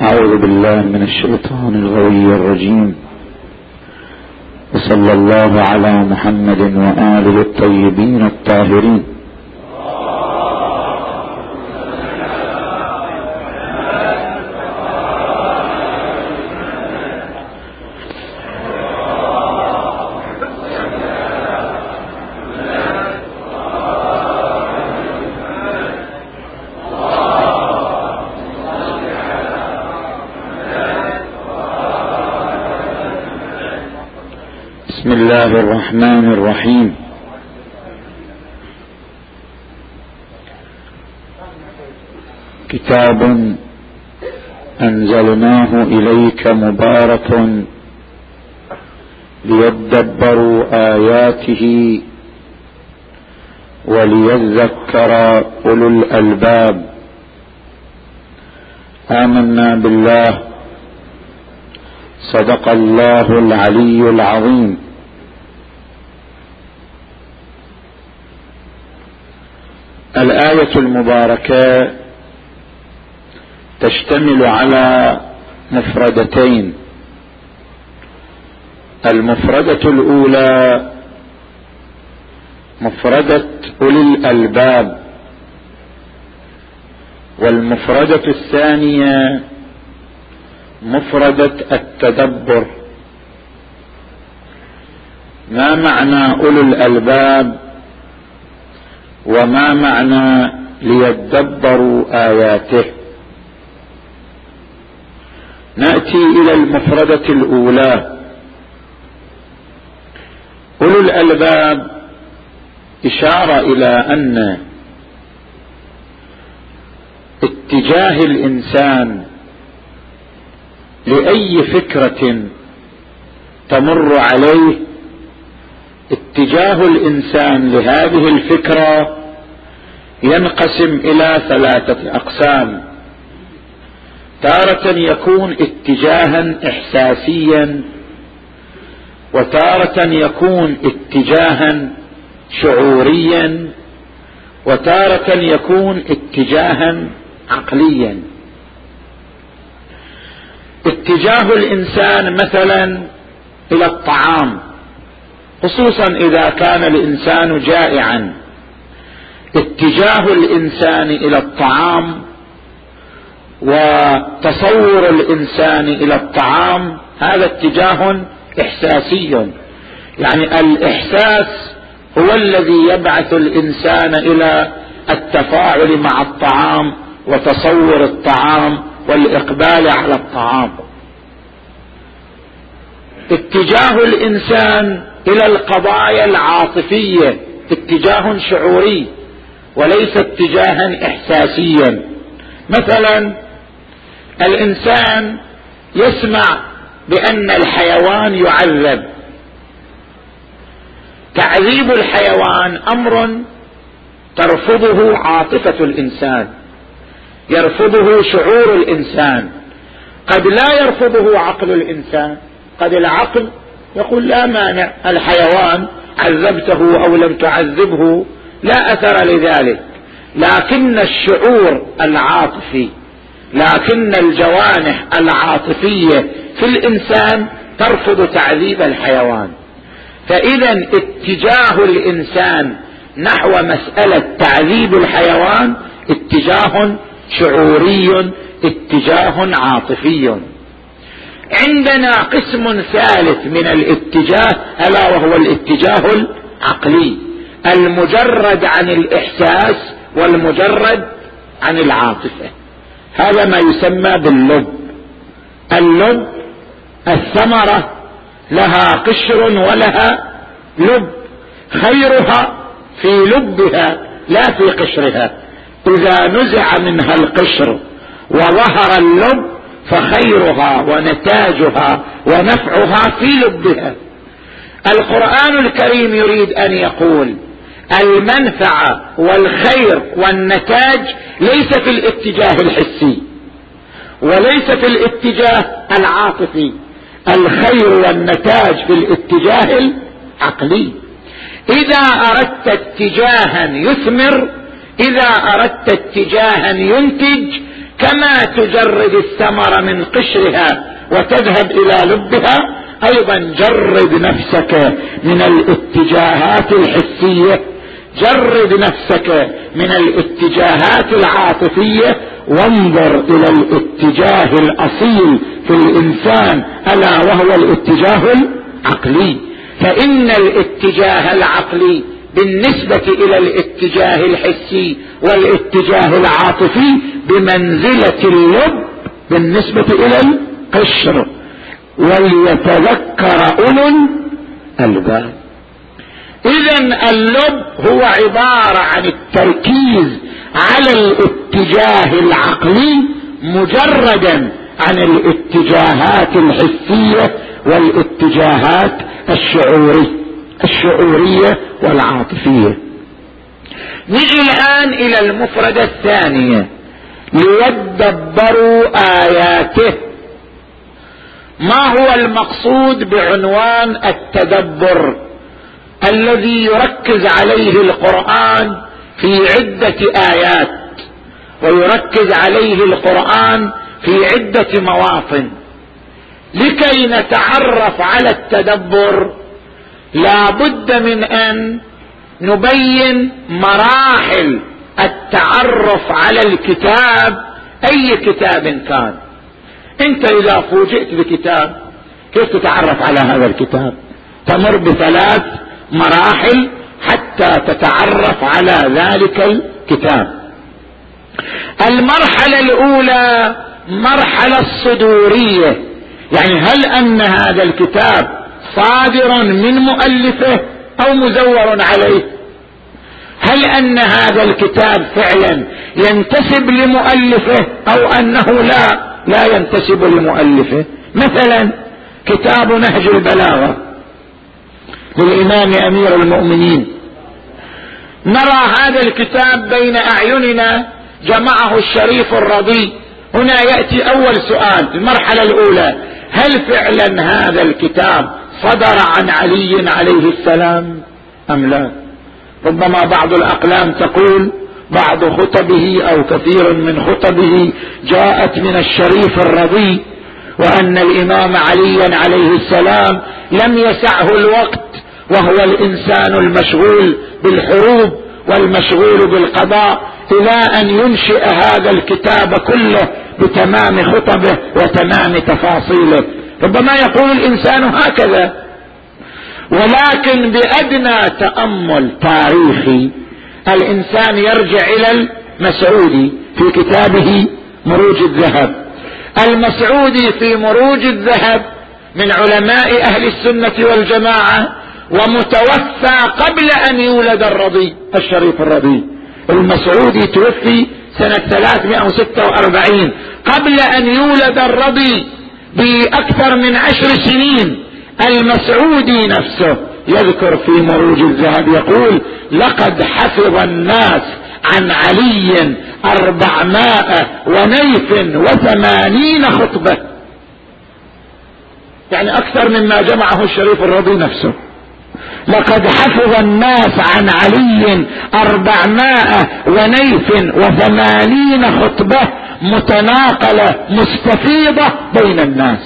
أعوذ بالله من الشيطان الغوي الرجيم. وصلى الله على محمد وآله الطيبين الطاهرين. الرحمن الرحيم. كتاب أنزلناه إليك مبارك ليدبروا آياته وليذكر أولو الألباب. آمنا بالله. صدق الله العلي العظيم. الآية المباركة تشتمل على مفردتين. المفردة الأولى مفردة أولي الألباب والمفردة الثانية مفردة التدبر. ما معنى اولو الألباب؟ وما معنى ليدبروا آياته؟ نأتي إلى المفردة الأولى. أولو الألباب إشارة إلى أن اتجاه الإنسان لأي فكرة تمر عليه اتجاه الإنسان لهذه الفكرة ينقسم إلى ثلاثة أقسام. تارة يكون اتجاها احساسيا وتارة يكون اتجاها شعوريا وتارة يكون اتجاها عقليا. اتجاه الإنسان مثلا إلى الطعام خصوصا إذا كان الإنسان جائعا. اتجاه الإنسان إلى الطعام وتصور الإنسان إلى الطعام هذا اتجاه إحساسي. يعني الإحساس هو الذي يبعث الإنسان إلى التفاعل مع الطعام وتصور الطعام والإقبال على الطعام. اتجاه الإنسان إلى القضايا العاطفية اتجاه شعوري. وليس اتجاها احساسيا. مثلا الإنسان يسمع بأن الحيوان يعذب. تعذيب الحيوان أمر ترفضه عاطفة الإنسان يرفضه شعور الإنسان. قد لا يرفضه عقل الإنسان قد العقل يقول لا مانع الحيوان عذبته أو لم تعذبه. لا أثر لذلك. لكن الشعور العاطفي لكن الجوانح العاطفية في الإنسان ترفض تعذيب الحيوان. فإذا اتجاه الإنسان نحو مسألة تعذيب الحيوان اتجاه شعوري اتجاه عاطفي. عندنا قسم ثالث من الاتجاه ألا وهو الاتجاه العقلي. المجرد عن الإحساس والمجرد عن العاطفة. هذا ما يسمى باللب. اللب الثمرة لها قشر ولها لب. خيرها في لبها لا في قشرها. إذا نزع منها القشر وظهر اللب فخيرها ونتاجها ونفعها في لبها. القرآن الكريم يريد أن يقول المنفعة والخير والنتاج ليس في الاتجاه الحسي وليس في الاتجاه العاطفي الخير والنتاج في الاتجاه العقلي. إذا أردت اتجاها يثمر إذا أردت اتجاها ينتج كما تجرد الثمر من قشرها وتذهب إلى لبها أيضا جرد نفسك من الاتجاهات الحسية. جرد نفسك من الاتجاهات العاطفية وانظر إلى الاتجاه الأصيل في الإنسان ألا وهو الاتجاه العقلي. فإن الاتجاه العقلي بالنسبة إلى الاتجاه الحسي والاتجاه العاطفي بمنزلة اللب بالنسبة إلى القشر. وليتذكر أولو الألباب. اذا اللب هو عبارة عن التركيز على الاتجاه العقلي مجردا عن الاتجاهات الحسية والاتجاهات الشعورية الشعورية والعاطفية. نجي الآن إلى المفردة الثانية. ليدبروا آياته. ما هو المقصود بعنوان التدبر؟ الذي يركز عليه القرآن في عدة آيات ويركز عليه القرآن في عدة مواطن. لكي نتعرف على التدبر لا بد من أن نبين مراحل التعرف على الكتاب أي كتاب كان. أنت إذا فوجئت بكتاب كيف تتعرف على هذا الكتاب؟ تمر بثلاث مراحل حتى تتعرف على ذلك الكتاب. المرحلة الأولى مرحلة الصدورية. يعني هل أن هذا الكتاب صادر من مؤلفه أو مزور عليه؟ هل أن هذا الكتاب فعلا ينتسب لمؤلفه أو أنه لا لا ينتسب لمؤلفه؟ مثلا كتاب نهج البلاغة. للإمام أمير المؤمنين. نرى هذا الكتاب بين أعيننا جمعه الشريف الرضي. هنا يأتي أول سؤال المرحلة الأولى. هل فعلا هذا الكتاب صدر عن علي عليه السلام؟ أم لا؟ ربما بعض الأقلام تقول بعض خطبه أو كثير من خطبه جاءت من الشريف الرضي وأن الإمام عليا عليه السلام لم يسعه الوقت وهو الإنسان المشغول بالحروب والمشغول بالقضاء إلى أن ينشئ هذا الكتاب كله بتمام خطبه وتمام تفاصيله. ربما يقول الإنسان هكذا ولكن بأدنى تأمل تاريخي الإنسان يرجع إلى المسعودي في كتابه مروج الذهب. المسعودي في مروج الذهب من علماء أهل السنة والجماعة ومتوفى قبل أن يولد الرضي الشريف الرضي المسعودي توفي سنة 346 قبل أن يولد الرضي بأكثر من عشر سنين المسعودي نفسه يذكر في مروج الذهب يقول لقد حفظ الناس عن علي أربعمائة ونيف وثمانين خطبة. يعني أكثر مما جمعه الشريف الرضي نفسه. لقد حفظ الناس عن علي أربعمائة ونيف وثمانين خطبة متناقلة مستفيضة بين الناس.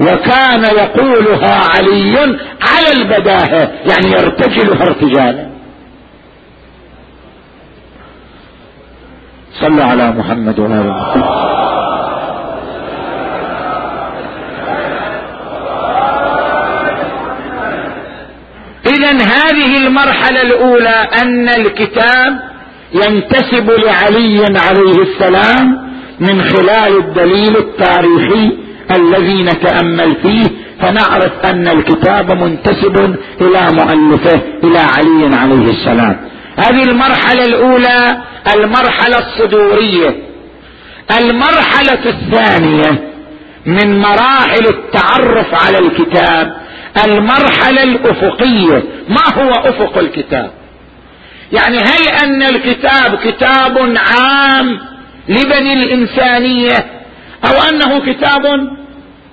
وكان يقولها علي على البداهة يعني يرتجلها ارتجالا صلى على محمد وآل محمد هذه المرحلة الأولى أن الكتاب ينتسب لعلي عليه السلام من خلال الدليل التاريخي الذي نتأمل فيه فنعرف أن الكتاب منتسب إلى مؤلفه إلى علي عليه السلام. هذه المرحلة الأولى المرحلة الصدورية. المرحلة الثانية من مراحل التعرف على الكتاب المرحلة الأفقية. ما هو أفق الكتاب؟ يعني هل أن الكتاب كتاب عام لبني الإنسانية أو أنه كتاب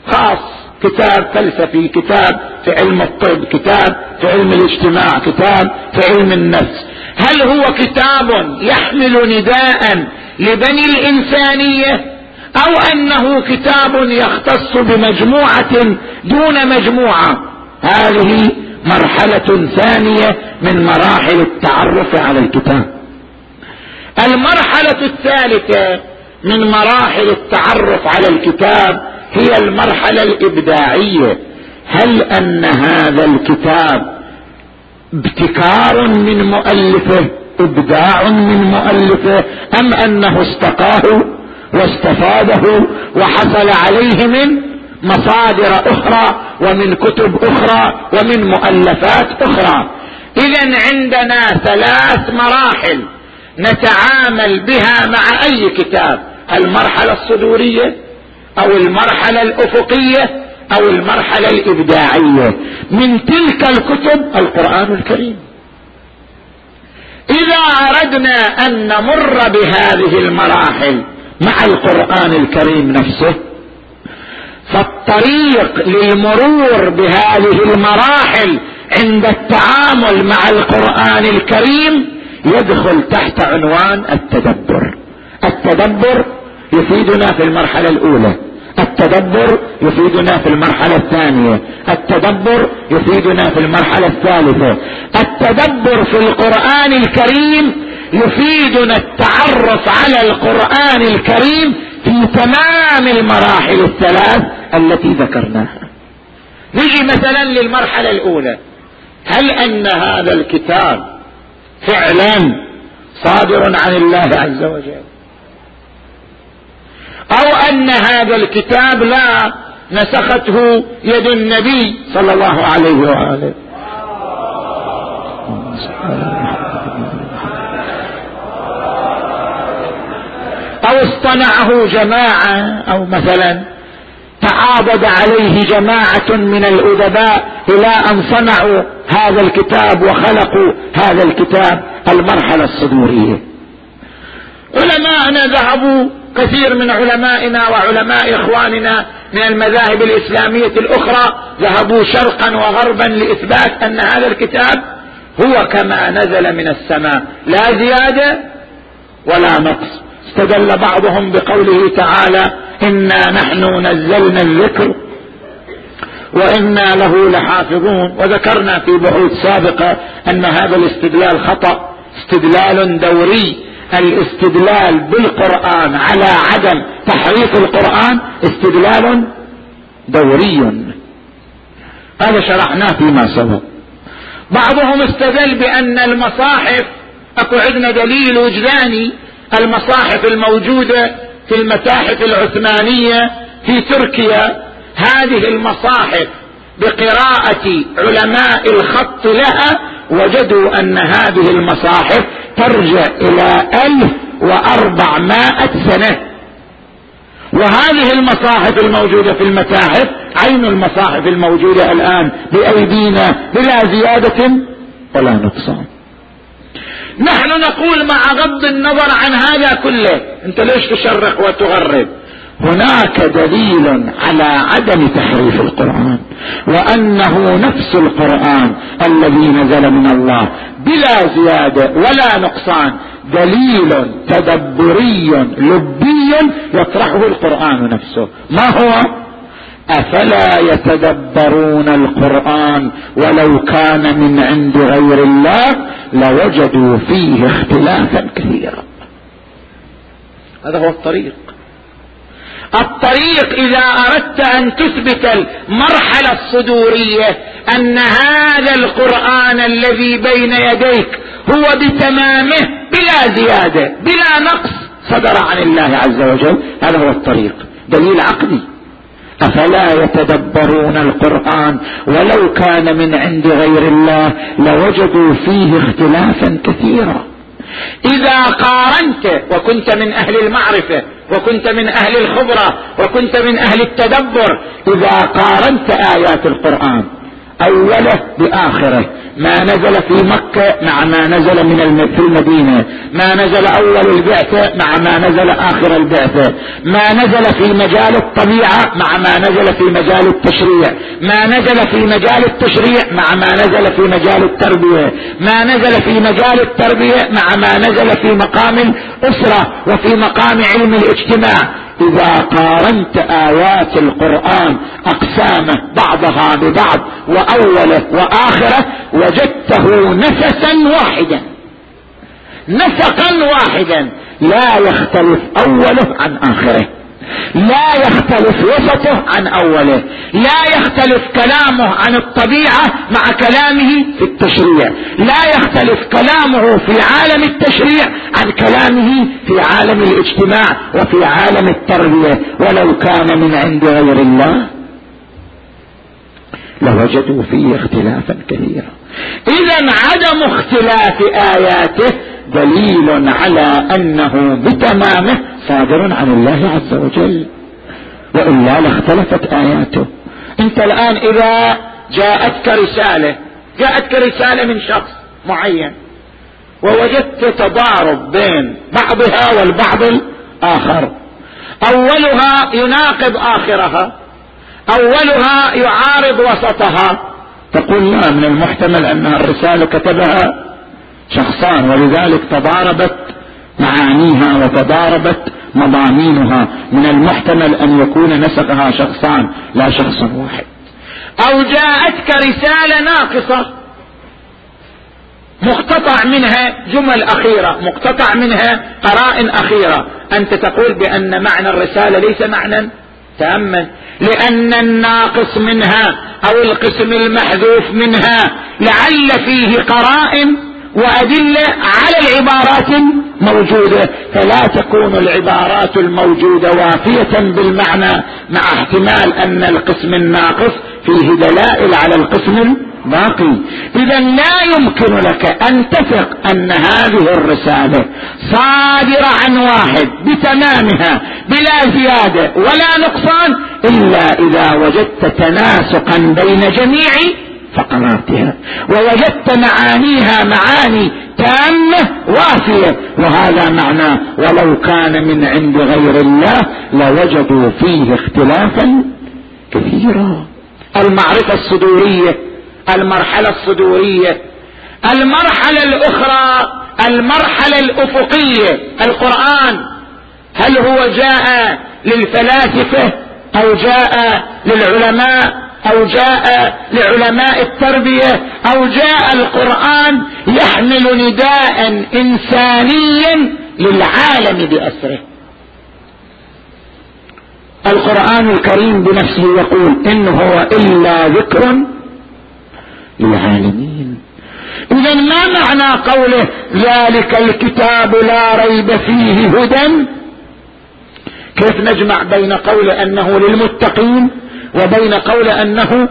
خاص؟ كتاب فلسفي كتاب في علم الطب كتاب في علم الاجتماع كتاب في علم النفس. هل هو كتاب يحمل نداء لبني الإنسانية أو أنه كتاب يختص بمجموعة دون مجموعة؟ هذه مرحلة ثانية من مراحل التعرف على الكتاب. المرحلة الثالثة من مراحل التعرف على الكتاب هي المرحلة الإبداعية. هل أن هذا الكتاب ابتكار من مؤلفه إبداع من مؤلفه أم أنه استقاه واستفاده وحصل عليه من مصادر أخرى ومن كتب أخرى ومن مؤلفات أخرى. اذا عندنا ثلاث مراحل نتعامل بها مع أي كتاب. المرحلة الصدورية أو المرحلة الأفقية أو المرحلة الإبداعية. من تلك الكتب القرآن الكريم. إذا أردنا أن نمر بهذه المراحل مع القرآن الكريم نفسه فالطريق للمرور بهذه المراحل عند التعامل مع القرآن الكريم يدخل تحت عنوان التدبر. التدبر يفيدنا في المرحلة الأولى. التدبر يفيدنا في المرحلة الثانية. التدبر يفيدنا في المرحلة الثالثة. التدبر في القرآن الكريم يفيدنا التعرف على القرآن الكريم في تمام المراحل الثلاث التي ذكرناها. نجي مثلا للمرحلة الأولى. هل أن هذا الكتاب فعلا صادر عن الله عز وجل؟ أو أن هذا الكتاب لا نسخته يد النبي صلى الله عليه وآله؟ أو اصطنعه جماعة أو مثلا تعاضد عليه جماعة من الأدباء إلى أن صنعوا هذا الكتاب وخلقوا هذا الكتاب المرحلة الصدورية. علماءنا ذهبوا كثير من علمائنا وعلماء إخواننا من المذاهب الإسلامية الأخرى ذهبوا شرقا وغربا لإثبات أن هذا الكتاب هو كما نزل من السماء. لا زيادة ولا نقص. استدل بعضهم بقوله تعالى إنا نحن نزلنا الذكر وإنا له لحافظون. وذكرنا في بحوث سابقة أن هذا الاستدلال خطأ استدلال دوري. الاستدلال بالقرآن على عدم تحريف القرآن استدلال دوري. هذا شرحناه فيما سبق. بعضهم استدل بأن المصاحف أكو عندنا دليل وجداني المصاحف الموجودة في المتاحف العثمانية في تركيا هذه المصاحف بقراءة علماء الخط لها وجدوا أن هذه المصاحف ترجع إلى ألف وأربعمائة سنة. وهذه المصاحف الموجودة في المتاحف عين المصاحف الموجودة الآن بأيدينا بلا زيادة ولا نقصان. نحن نقول مع غض النظر عن هذا كله أنت ليش تشرق وتغرب؟ هناك دليل على عدم تحريف القرآن وأنه نفس القرآن الذي نزل من الله بلا زيادة ولا نقصان دليل تدبري لبي يطرحه القرآن نفسه. ما هو؟ أفلا يتدبرون القرآن ولو كان من عند غير الله لوجدوا فيه اختلافا كثيرا. هذا هو الطريق. الطريق إذا أردت أن تثبت المرحلة الصدورية أن هذا القرآن الذي بين يديك هو بتمامه بلا زيادة بلا نقص صدر عن الله عز وجل. هذا هو الطريق. دليل عقلي أفلا يتدبرون القرآن ولو كان من عند غير الله لوجدوا فيه اختلافا كثيرا. إذا قارنت وكنت من أهل المعرفة وكنت من أهل الخبرة وكنت من أهل التدبر إذا قارنت آيات القرآن اوله باخره ما نزل في مكة مع ما نزل من في المدينة ما نزل اول البعثة مع ما نزل اخر البعثة ما نزل في مجال الطبيعة مع ما نزل في مجال التشريع ما نزل في مجال التشريع مع ما نزل في مجال التربية ما نزل في مجال التربية مع ما نزل في مقام الاسرة وفي مقام علم الاجتماع إذا قارنت آيات القرآن أقسامه بعضها ببعض وأوله وآخره وجدته نفسا واحدا. نسقا واحدا. لا يختلف أوله عن آخره. لا يختلف وسطه عن أوله لا يختلف كلامه عن الطبيعة مع كلامه في التشريع لا يختلف كلامه في عالم التشريع عن كلامه في عالم الاجتماع وفي عالم التربية ولو كان من عند غير الله لوجدوا فيه اختلافا كثيرا. اذا عدم اختلاف آياته دليل على أنه بتمامه صادر عن الله عز وجل. وإلا لاختلفت آياته. أنت الآن إذا جاءتك رسالة جاءتك رسالة من شخص معين ووجدت تضارب بين بعضها والبعض الآخر. أولها يناقض آخرها أولها يعارض وسطها. تقول لا من المحتمل أن الرسالة كتبها شخصان ولذلك تضاربت معانيها وتضاربت مضامينها. من المحتمل أن يكون نسقها شخصان لا شخص واحد. أو جاءتك رسالة ناقصة مقتطع منها جمل أخيرة مقتطع منها قرائن أخيرة. أنت تقول بأن معنى الرسالة ليس معنى تاما. لأن الناقص منها أو القسم المحذوف منها لعل فيه قرائن وأدلة على العبارات موجودة. فلا تكون العبارات الموجودة وافية بالمعنى مع احتمال أن القسم الناقص فيه دلائل على القسم الباقي. إذا لا يمكن لك أن تثق أن هذه الرسالة صادرة عن واحد بتمامها بلا زيادة ولا نقصان إلا إذا وجدت تناسقا بين جميع فقراتها. ووجدت معانيها معاني تامة وافية. وهذا معناه ولو كان من عند غير الله لوجدوا فيه اختلافا كثيرا. المعرفة الصدورية المرحلة الصدورية المرحلة الأخرى المرحلة الأفقية. القرآن هل هو جاء للفلاسفة أو جاء للعلماء؟ أو جاء لعلماء التربية أو جاء القرآن يحمل نداء انسانيا للعالم بأسره. القرآن الكريم بنفسه يقول إن هو إلا ذكر للعالمين. اذا ما معنى قوله ذلك الكتاب لا ريب فيه هدى؟ كيف نجمع بين قول أنه للمتقين وبين قول أنه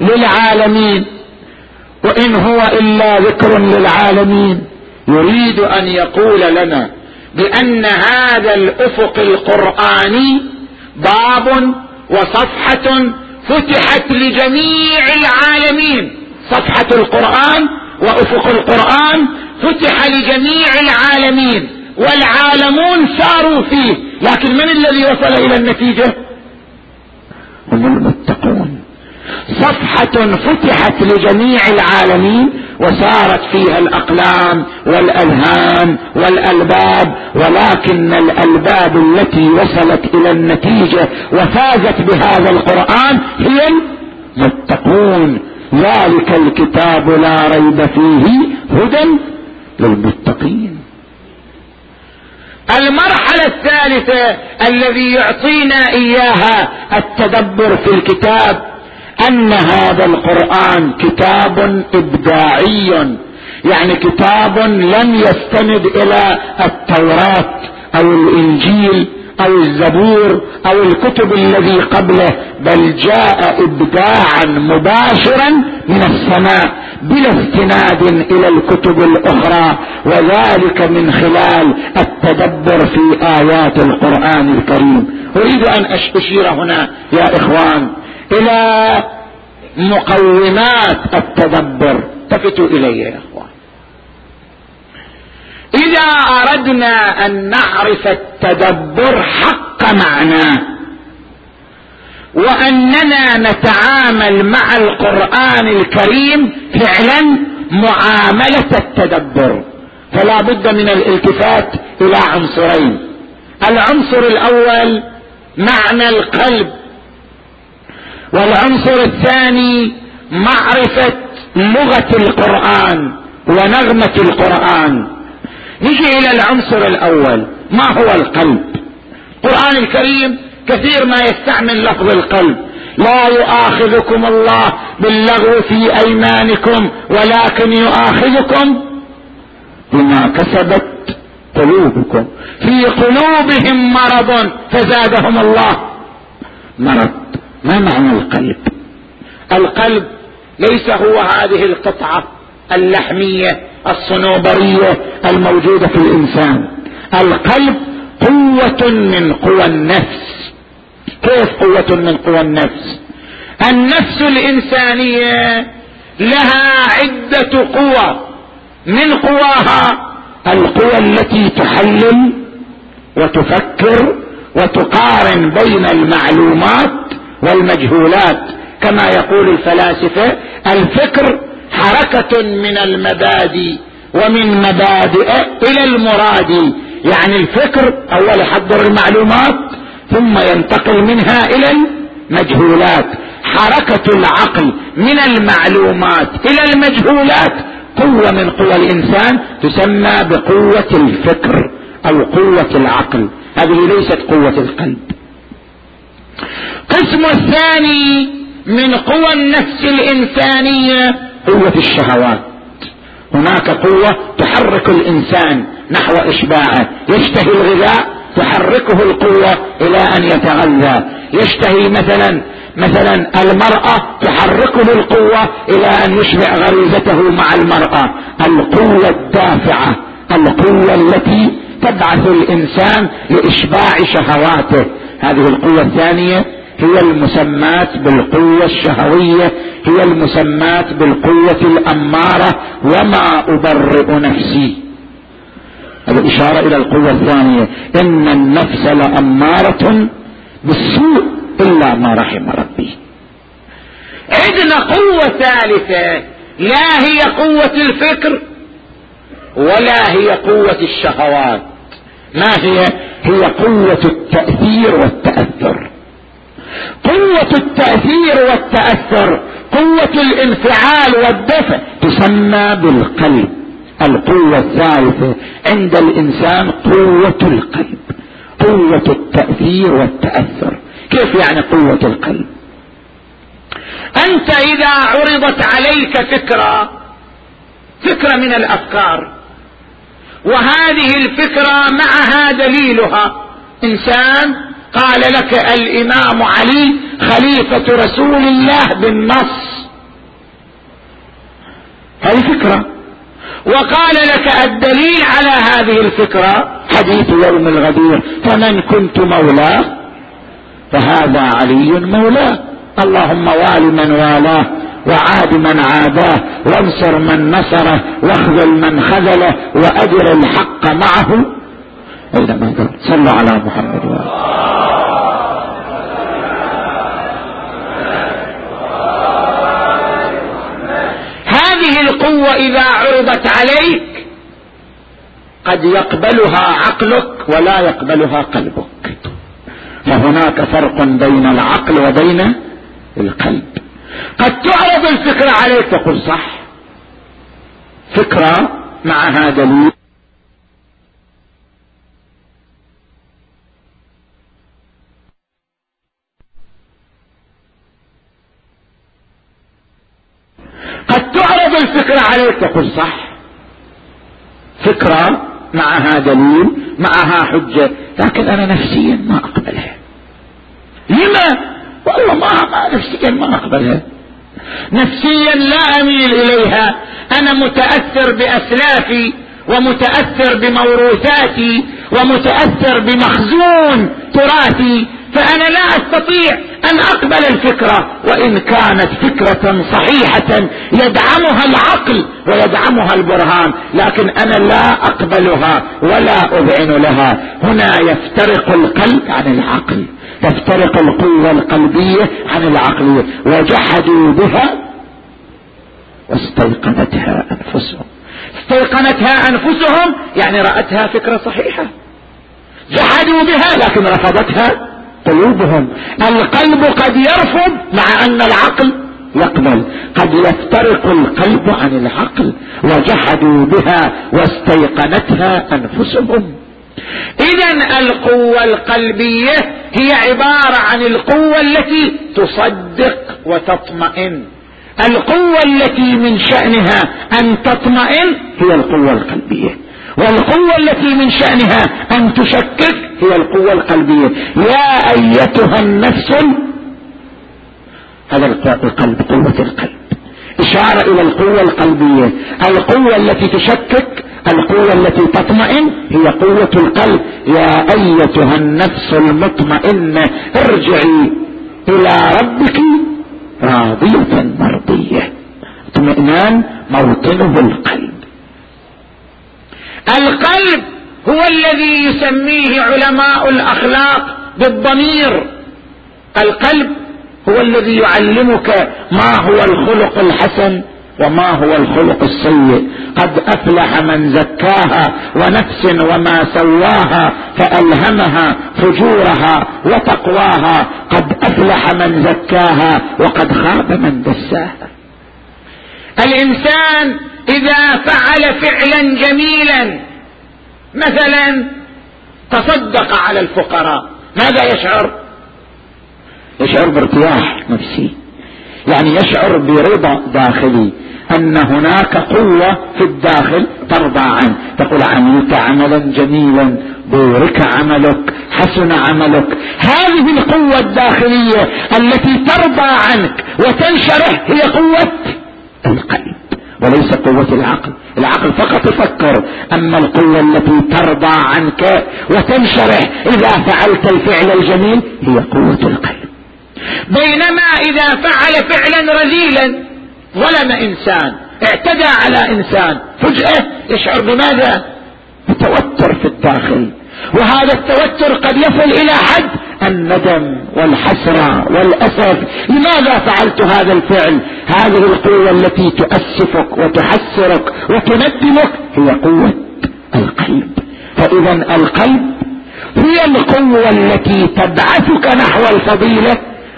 للعالمين وإن هو إلا ذكر للعالمين. يريد أن يقول لنا بأن هذا الأفق القرآني باب وصفحة فتحت لجميع العالمين. صفحة القرآن وأفق القرآن فتح لجميع العالمين والعالمون ساروا فيه. لكن من الذي وصل إلى النتيجة؟ هم المتقون صفحة فتحت لجميع العالمين وصارت فيها الأقلام والأذهان والألباب ولكن الألباب التي وصلت إلى النتيجة وفازت بهذا القرآن هي المتقون. ذلك الكتاب لا ريب فيه هدى للمتقين. المرحلة الثالثة الذي يعطينا إياها التدبر في الكتاب أن هذا القرآن كتاب إبداعي يعني كتاب لم يستند إلى التوراة أو الإنجيل. أو الزبور أو الكتب الذي قبله بل جاء ابداعا مباشرا من السماء بلا استناد إلى الكتب الأخرى وذلك من خلال التدبر في آيات القرآن الكريم. أريد أن أشير هنا يا إخوان إلى مقومات التدبر. التفتوا إلي يا إخوان. إذا أردنا أن نعرف التدبر حق معناه وأننا نتعامل مع القرآن الكريم فعلا معاملة التدبر. فلا بد من الالتفات إلى عنصرين. العنصر الأول معنى القلب. والعنصر الثاني معرفة لغة القرآن ونغمة القرآن. نجي إلى العنصر الأول. ما هو القلب؟ القران الكريم كثير ما يستعمل لفظ القلب. لا يؤاخذكم الله باللغو في أيمانكم ولكن يؤاخذكم بما كسبت قلوبكم. في قلوبهم مرض فزادهم الله. مرض ما معنى القلب؟ القلب ليس هو هذه القطعة اللحمية الصنوبرية الموجودة في الإنسان. القلب قوة من قوى النفس. كيف قوة من قوى النفس؟ النفس الإنسانية لها عدة قوى. من قواها؟ القوى التي تحلل وتفكر وتقارن بين المعلومات والمجهولات. كما يقول الفلاسفة الفكر حركة من المبادئ ومن مبادئ إلى المراد. يعني الفكر أول يحضر المعلومات ثم ينتقل منها إلى المجهولات. حركة العقل من المعلومات إلى المجهولات. قوة من قوى الإنسان تسمى بقوة الفكر أو قوة العقل. هذه ليست قوة القلب. قسم الثاني من قوى النفس الإنسانية قوة الشهوات. هناك قوة تحرك الإنسان نحو إشباعه. يشتهي الغذاء تحركه القوة إلى أن يتغذى. يشتهي مثلا مثلا المرأة تحركه القوة إلى أن يشبع غريزته مع المرأة. القوة الدافعة القوة التي تبعث الإنسان لإشباع شهواته. هذه القوة الثانية هي المسمات بالقوة الشهوية هي المسمات بالقوة الأمارة وما أبرئ نفسي. هذا إشارة إلى القوة الثانية إن النفس لأمارة بالسوء إلا ما رحم ربي. عندنا قوة ثالثة لا هي قوة الفكر ولا هي قوة الشهوات. ما هي؟ هي قوة التأثير والتأثر. قوة التأثير والتأثر قوة الانفعال والدفع تسمى بالقلب. القوة الثالثة عند الإنسان قوة القلب قوة التأثير والتأثر. كيف يعني قوة القلب؟ أنت إذا عرضت عليك فكرة فكرة من الأفكار وهذه الفكرة معها دليلها. إنسان قال لك الإمام علي خليفة رسول الله بالنص. هذه فكرة. وقال لك الدليل على هذه الفكرة حديث يوم الغدير. فمن كنت مولاه فهذا علي مولاه اللهم وال من والاه وعاد من عاداه وانصر من نصره واخذل من خذله وأجر الحق معه. اينما قال صلوا على محمد وآله هذه القوة إذا عرضت عليك قد يقبلها عقلك ولا يقبلها قلبك. فهناك فرق بين العقل وبين القلب. قد تعرض الفكرة عليك تقول صح. فكرة معها دليل قد الفكرة عليك تقول صح. فكرة معها دليل معها حجة لكن أنا نفسيا ما أقبلها. لما؟ والله ما, ما نفسيا ما أقبلها. نفسيا لا أميل إليها. أنا متأثر بأسلافي ومتأثر بموروثاتي ومتأثر بمخزون تراثي فأنا لا أستطيع أن أقبل الفكرة وإن كانت فكرة صحيحة يدعمها العقل ويدعمها البرهان لكن أنا لا أقبلها ولا أذعن لها. هنا يفترق القلب عن العقل تفترق القوة القلبية عن العقلية وجحدوا بها واستيقنتها أنفسهم. استيقنتها أنفسهم يعني رأتها فكرة صحيحة. جحدوا بها لكن رفضتها قلوبهم. القلب قد يرفض مع أن العقل يقبل. قد يفترق القلب عن العقل وجحدوا بها واستيقنتها أنفسهم. اذا القوة القلبية هي عبارة عن القوة التي تصدق وتطمئن. القوة التي من شأنها أن تطمئن هي القوة القلبية. والقوة التي من شأنها أن تشكك هي القوة القلبية. يا أيتها النفس هذا القلب قوة القلب. إشارة إلى القوة القلبية. القوة التي تشكك القوة التي تطمئن هي قوة القلب. يا أيتها النفس المطمئنة ارجعي إلى ربك راضية مرضية. اطمئنان موطنه القلب. القلب هو الذي يسميه علماء الأخلاق بالضمير. القلب هو الذي يعلمك ما هو الخلق الحسن وما هو الخلق السيء. قد أفلح من زكاها ونفس وما سواها فألهمها فجورها وتقواها. قد أفلح من زكاها وقد خاب من دساها. الإنسان إذا فعل فعلا جميلا. مثلا تصدق على الفقراء. ماذا يشعر؟ يشعر بارتياح نفسي. يعني يشعر برضا داخلي. أن هناك قوة في الداخل ترضى عنه. تقول عملت عملا جميلا. بورك عملك. حسن عملك. هذه القوة الداخلية التي ترضى عنك وتنشرح هي قوة القلب. وليس قوة العقل. العقل فقط يفكر أما القوة التي ترضى عنك وتنشرح إذا فعلت الفعل الجميل هي قوة القلب. بينما إذا فعل فعلا رذيلا ظلم إنسان اعتدى على إنسان فجأة يشعر بماذا؟ بتوتر في الداخل. وهذا التوتر قد يصل إلى حد الندم والحسرة والأسف. لماذا فعلت هذا الفعل؟ هذه القوة التي تؤسفك وتحسرك وتندمك هي قوة القلب. فإذا القلب هي القوة التي تبعثك نحو الفضيلة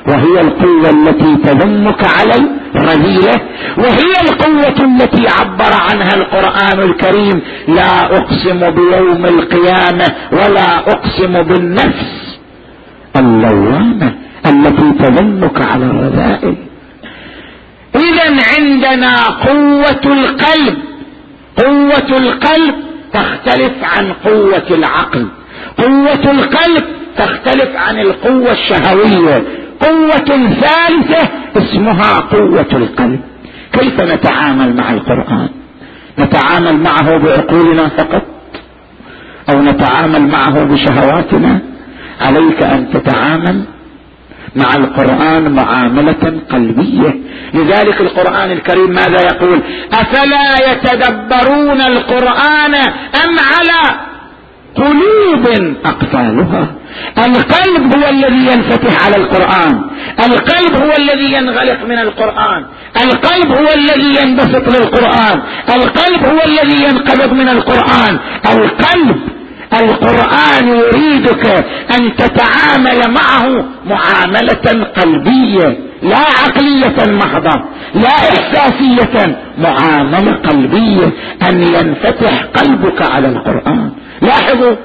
وهي القوة التي تذمك على الرذيلة وهي القوة التي عبر عنها القرآن الكريم لا أقسم بيوم القيامة ولا أقسم بالنفس اللوامة التي تذمك على الرذائل. إذا عندنا قوة القلب. قوة القلب تختلف عن قوة العقل. قوة القلب تختلف عن القوة الشهوية. قوة ثالثة اسمها قوة القلب. كيف نتعامل مع القرآن؟ نتعامل معه بعقولنا فقط؟ أو نتعامل معه بشهواتنا؟ عليك أن تتعامل مع القرآن معاملة قلبية. لذلك القرآن الكريم ماذا يقول؟ أفلا يتدبرون القرآن أم على قلوب أقفالها؟ القلب هو الذي ينفتح على القرآن. القلب هو الذي ينغلق من القرآن. القلب هو الذي ينبسط للقرآن. القلب هو الذي ينقبض من القرآن. القلب القرآن يريدك أن تتعامل معه معاملة قلبية لا عقلية محضة لا إحساسية معاملة قلبية أن ينفتح قلبك على القرآن. لاحظوا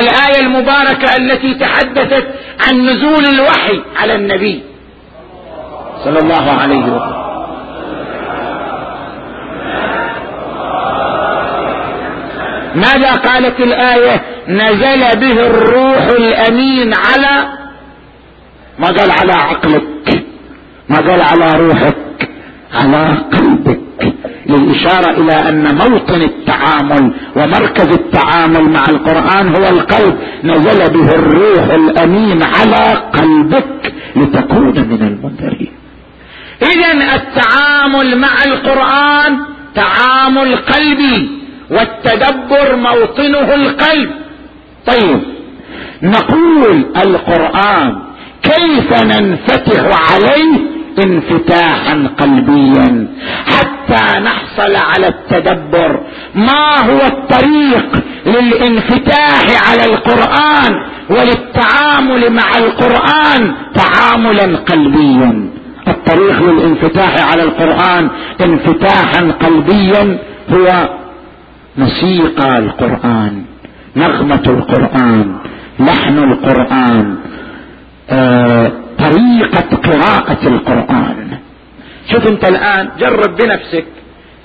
الآية المباركة التي تحدثت عن نزول الوحي على النبي صلى الله عليه وسلم. ماذا قالت الآية؟ نزل به الروح الأمين على ما قال على عقلك ما قال على روحك على قلبك. للإشارة إلى أن موطن التعامل ومركز التعامل مع القرآن هو القلب. نزل به الروح الأمين على قلبك لتكون من المنذرين. اذا التعامل مع القرآن تعامل قلبي. والتدبر موطنه القلب. طيب نقول القرآن كيف ننفتح عليه انفتاحا قلبيا حتى نحصل على التدبر؟ ما هو الطريق للانفتاح على القرآن وللتعامل مع القرآن تعاملا قلبيا؟ الطريق للانفتاح على القرآن انفتاحا قلبيا هو موسيقى القرآن نغمة القرآن لحن القرآن آه طريقة قراءة القرآن. شوف انت الآن جرب بنفسك.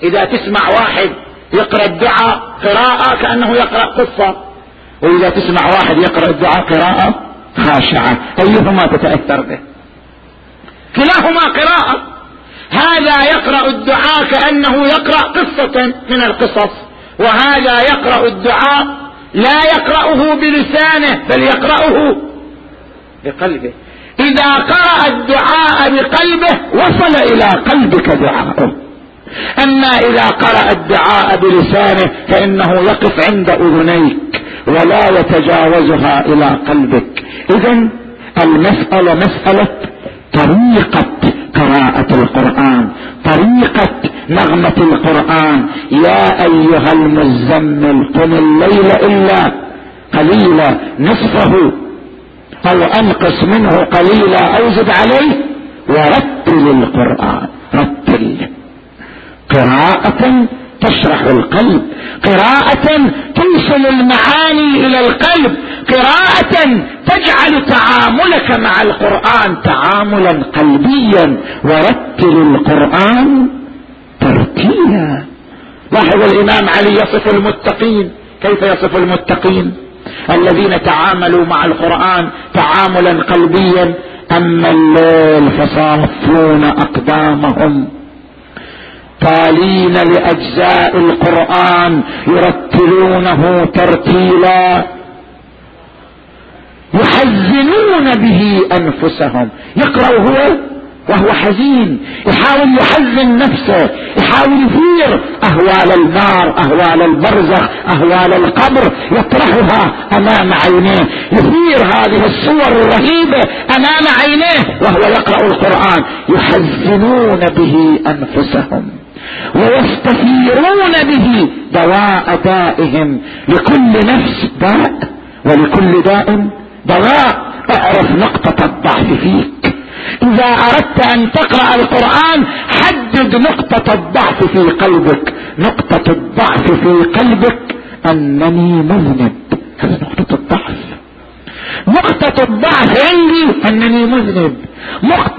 إذا تسمع واحد يقرأ الدعاء قراءة كأنه يقرأ قصة. وإذا تسمع واحد يقرأ الدعاء قراءة خاشعة. أيهما تتأثر به؟ كلاهما قراءة. هذا يقرأ الدعاء كأنه يقرأ قصة من القصص. وهذا يقرأ الدعاء لا يقرأه بلسانه بل يقرأه بقلبه. إذا قرأ الدعاء بقلبه وصل إلى قلبك دعاءه أما إذا قرأ الدعاء بلسانه فإنه يقف عند أذنيك ولا يتجاوزها إلى قلبك. اذا المسألة مسألة طريقة قراءة القرآن طريقة نغمة القرآن يا أيها المزمل قم الليل إلا قليلا نصفه. أو أنقص منه قليلا أو زد عليه. ورتل القرآن رتل. قراءة تشرح القلب قراءة توصل المعاني إلى القلب قراءة تجعل تعاملك مع القرآن تعاملا قلبيا. ورتل القرآن ترتيلا لاحظ الإمام علي يصف المتقين. كيف يصف المتقين؟ الذين تعاملوا مع القرآن تعاملا قلبيا. أما الليل فصافون أقدامهم. تالين لأجزاء القرآن يرتلونه ترتيلا. يحزنون به أنفسهم. يقرأ هو وهو حزين يحاول يحزن نفسه يحاول يثير أهوال النار أهوال البرزخ أهوال القبر يطرحها أمام عينيه يثير هذه الصور الرهيبة أمام عينيه وهو يقرأ القرآن يحزنون به أنفسهم ويستثيرون به دواء دائهم لكل نفس داء ولكل داء دواء. اعرف نقطة الضعف فيك. إذا أردت أن تقرأ القرآن حدد نقطة الضعف في قلبك. نقطة الضعف في قلبك. أنني مذنب. هذا نقطة الضعف. نقطة الضعف عندي أنني مذنب.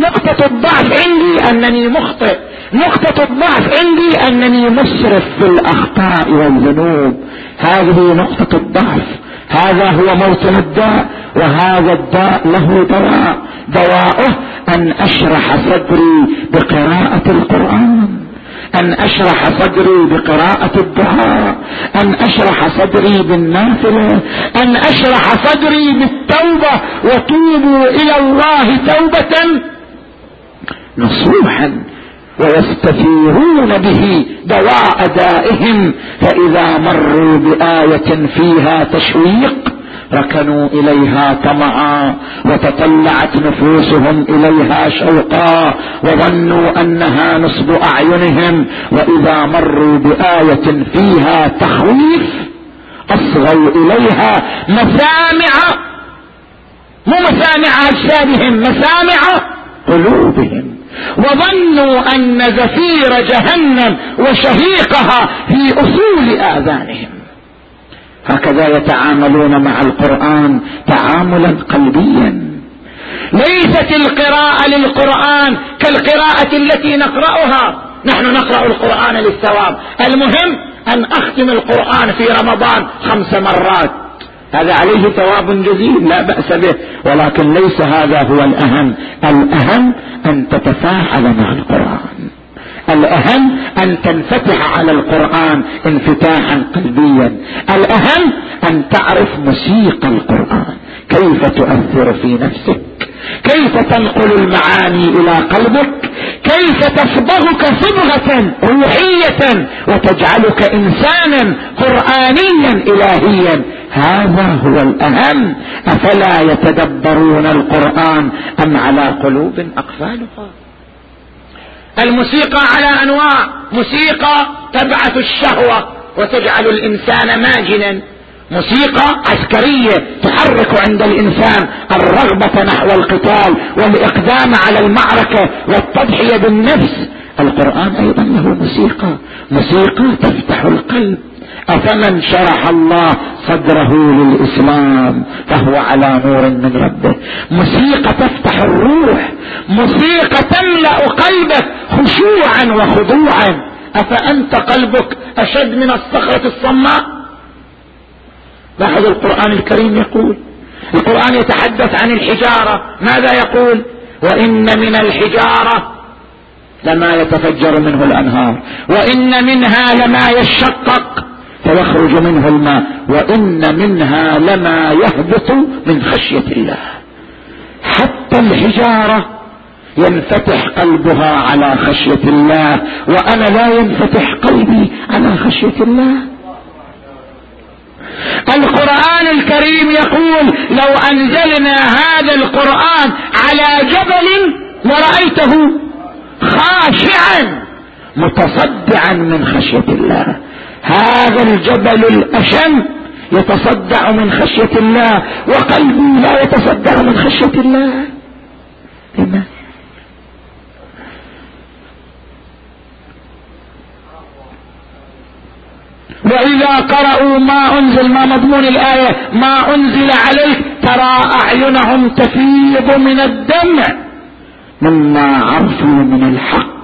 نقطة الضعف عندي أنني مخطئ. نقطة الضعف عندي أنني مسرف في الأخطاء والذنوب. هذه نقطة الضعف. هذا هو موطن الداء وهذا الداء له دواء. دواؤه أن أشرح صدري بقراءة القرآن. أن أشرح صدري بقراءة الدعاء. أن أشرح صدري بالنافلة. أن أشرح صدري بالتوبة. وتوبوا إلى الله توبة نصوحا. ويستثيرون به دواء دائهم فإذا مروا بآية فيها تشويق ركنوا إليها طمعا وتطلعت نفوسهم إليها شوقا وظنوا أنها نصب أعينهم وإذا مروا بآية فيها تخويف أصغوا إليها مسامع مو مسامع أجسادهم مسامع قلوبهم. وظنوا أن زفير جهنم وشهيقها في أصول آذانهم. هكذا يتعاملون مع القرآن تعاملا قلبيا. ليست القراءة للقرآن كالقراءة التي نقرأها. نحن نقرأ القرآن للثواب. المهم أن أختم القرآن في رمضان خمس مرات. هذا عليه ثواب جزيل لا بأس به. ولكن ليس هذا هو الأهم. الأهم أن تتفاعل مع القرآن. الأهم أن تنفتح على القرآن انفتاحا قلبيا. الأهم أن تعرف موسيقى القرآن. كيف تؤثر في نفسك؟ كيف تنقل المعاني إلى قلبك؟ كيف تصبغك صبغة روحية وتجعلك انسانا قرآنيا الهيا؟ هذا هو الأهم. أفلا يتدبرون القرآن أم على قلوب أقفالها؟ الموسيقى على أنواع. موسيقى تبعث الشهوة وتجعل الإنسان ماجنا. موسيقى عسكرية تحرك عند الإنسان الرغبة نحو القتال والإقدام على المعركة والتضحية بالنفس. القرآن أيضا له موسيقى. موسيقى تفتح القلب. أفمن شرح الله صدره للإسلام فهو على نور من ربه. موسيقى تفتح الروح موسيقى تملأ قلبك خشوعا وخضوعا. أفأنت قلبك أشد من الصخرة الصماء؟ لاحظ القرآن الكريم يقول القرآن يتحدث عن الحجارة. ماذا يقول؟ وإن من الحجارة لما يتفجر منه الأنهار وإن منها لما يشقق. فيخرج منه الماء وإن منها لما يهبط من خشية الله. حتى الحجارة ينفتح قلبها على خشية الله وأنا لا ينفتح قلبي على خشية الله. القرآن الكريم يقول لو أنزلنا هذا القرآن على جبل لرأيته خاشعا متصدعا من خشية الله. هذا الجبل الأشم يتصدع من خشية الله وقلبي لا يتصدع من خشية الله. وإذا قرأوا ما أنزل ما مضمون الآية ما أنزل عليك ترى أعينهم تفيض من الدمع. مما عرفوا من الحق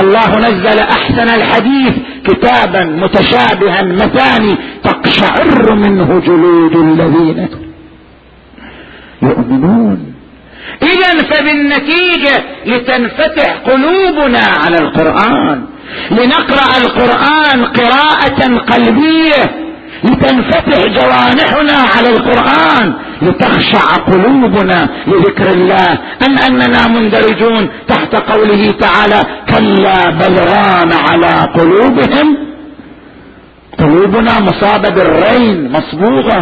الله نزل أحسن الحديث كتابا متشابها مثاني تقشعر منه جلود الذين يؤمنون. اذا فبالنتيجة لتنفتح قلوبنا على القرآن لنقرأ القرآن قراءة قلبية لتنفتح جوانحنا على القرآن. لتخشع قلوبنا لذكر الله أم أننا مندرجون تحت قوله تعالى كلا بل ران على قلوبهم قلوبنا مصابة بالرين مصبوغة.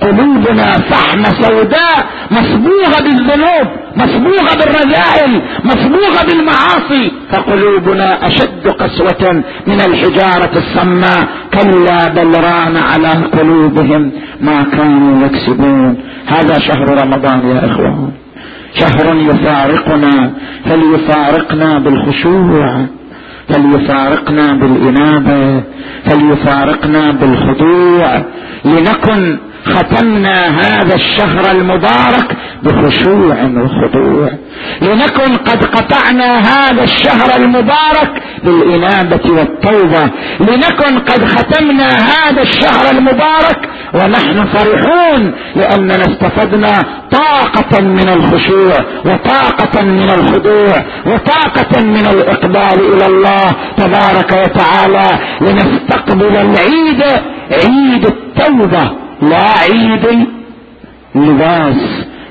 قلوبنا فحمة سوداء مصبوغة بالذنوب مصبوغة بالرذائل مصبوغة بالمعاصي فقلوبنا أشد قسوة من الحجارة الصماء كلا بل ران على قلوبهم ما كانوا يكسبون. هذا شهر رمضان يا إخوان. شهر يفارقنا فليفارقنا بالخشوع فليفارقنا بالإنابة فليفارقنا بالخضوع لنكن ختمنا هذا الشهر المبارك بخشوع وخضوع. لنكن قد قطعنا هذا الشهر المبارك بالإنابة والتوبة. لنكن قد ختمنا هذا الشهر المبارك ونحن فرحون لأننا استفدنا طاقة من الخشوع وطاقة من الخضوع وطاقة من الإقبال إلى الله تبارك وتعالى. لنستقبل العيد عيد التوبة. لا عيد اللباس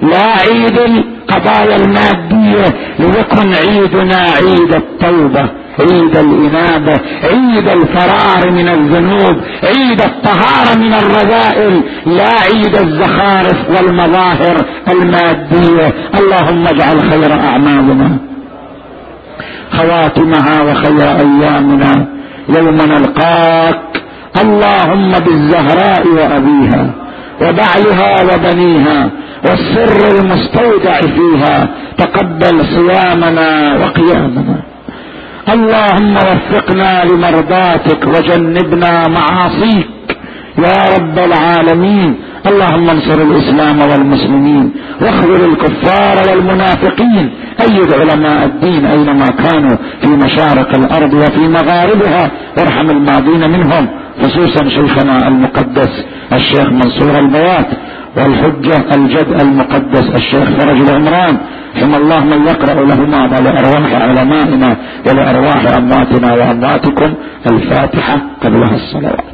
لا عيد القضايا المادية ليكن عيدنا عيد التوبة عيد الإنابة عيد الفرار من الذنوب عيد الطهارة من الرذائل لا عيد الزخارف والمظاهر المادية. اللهم اجعل خير أعمالنا خواتمها وخير أيامنا. يوم نلقاك اللهم بالزهراء وأبيها وبعلها وبنيها والسر المستودع فيها تقبل صيامنا وقيامنا. اللهم وفقنا لمرضاتك وجنبنا معاصيك. يا رب العالمين اللهم انصر الإسلام والمسلمين واخذل الكفار والمنافقين. أيد علماء الدين أينما كانوا في مشارق الأرض وفي مغاربها وارحم الماضين منهم. خصوصا شيخنا المقدس الشيخ منصور البيات والحجة الجد المقدس الشيخ فرج العمران. حمى الله من يقرأ لهما ولأرواح علمائنا ولأرواح أمواتنا وأمواتكم الفاتحة قبلها الصلوات.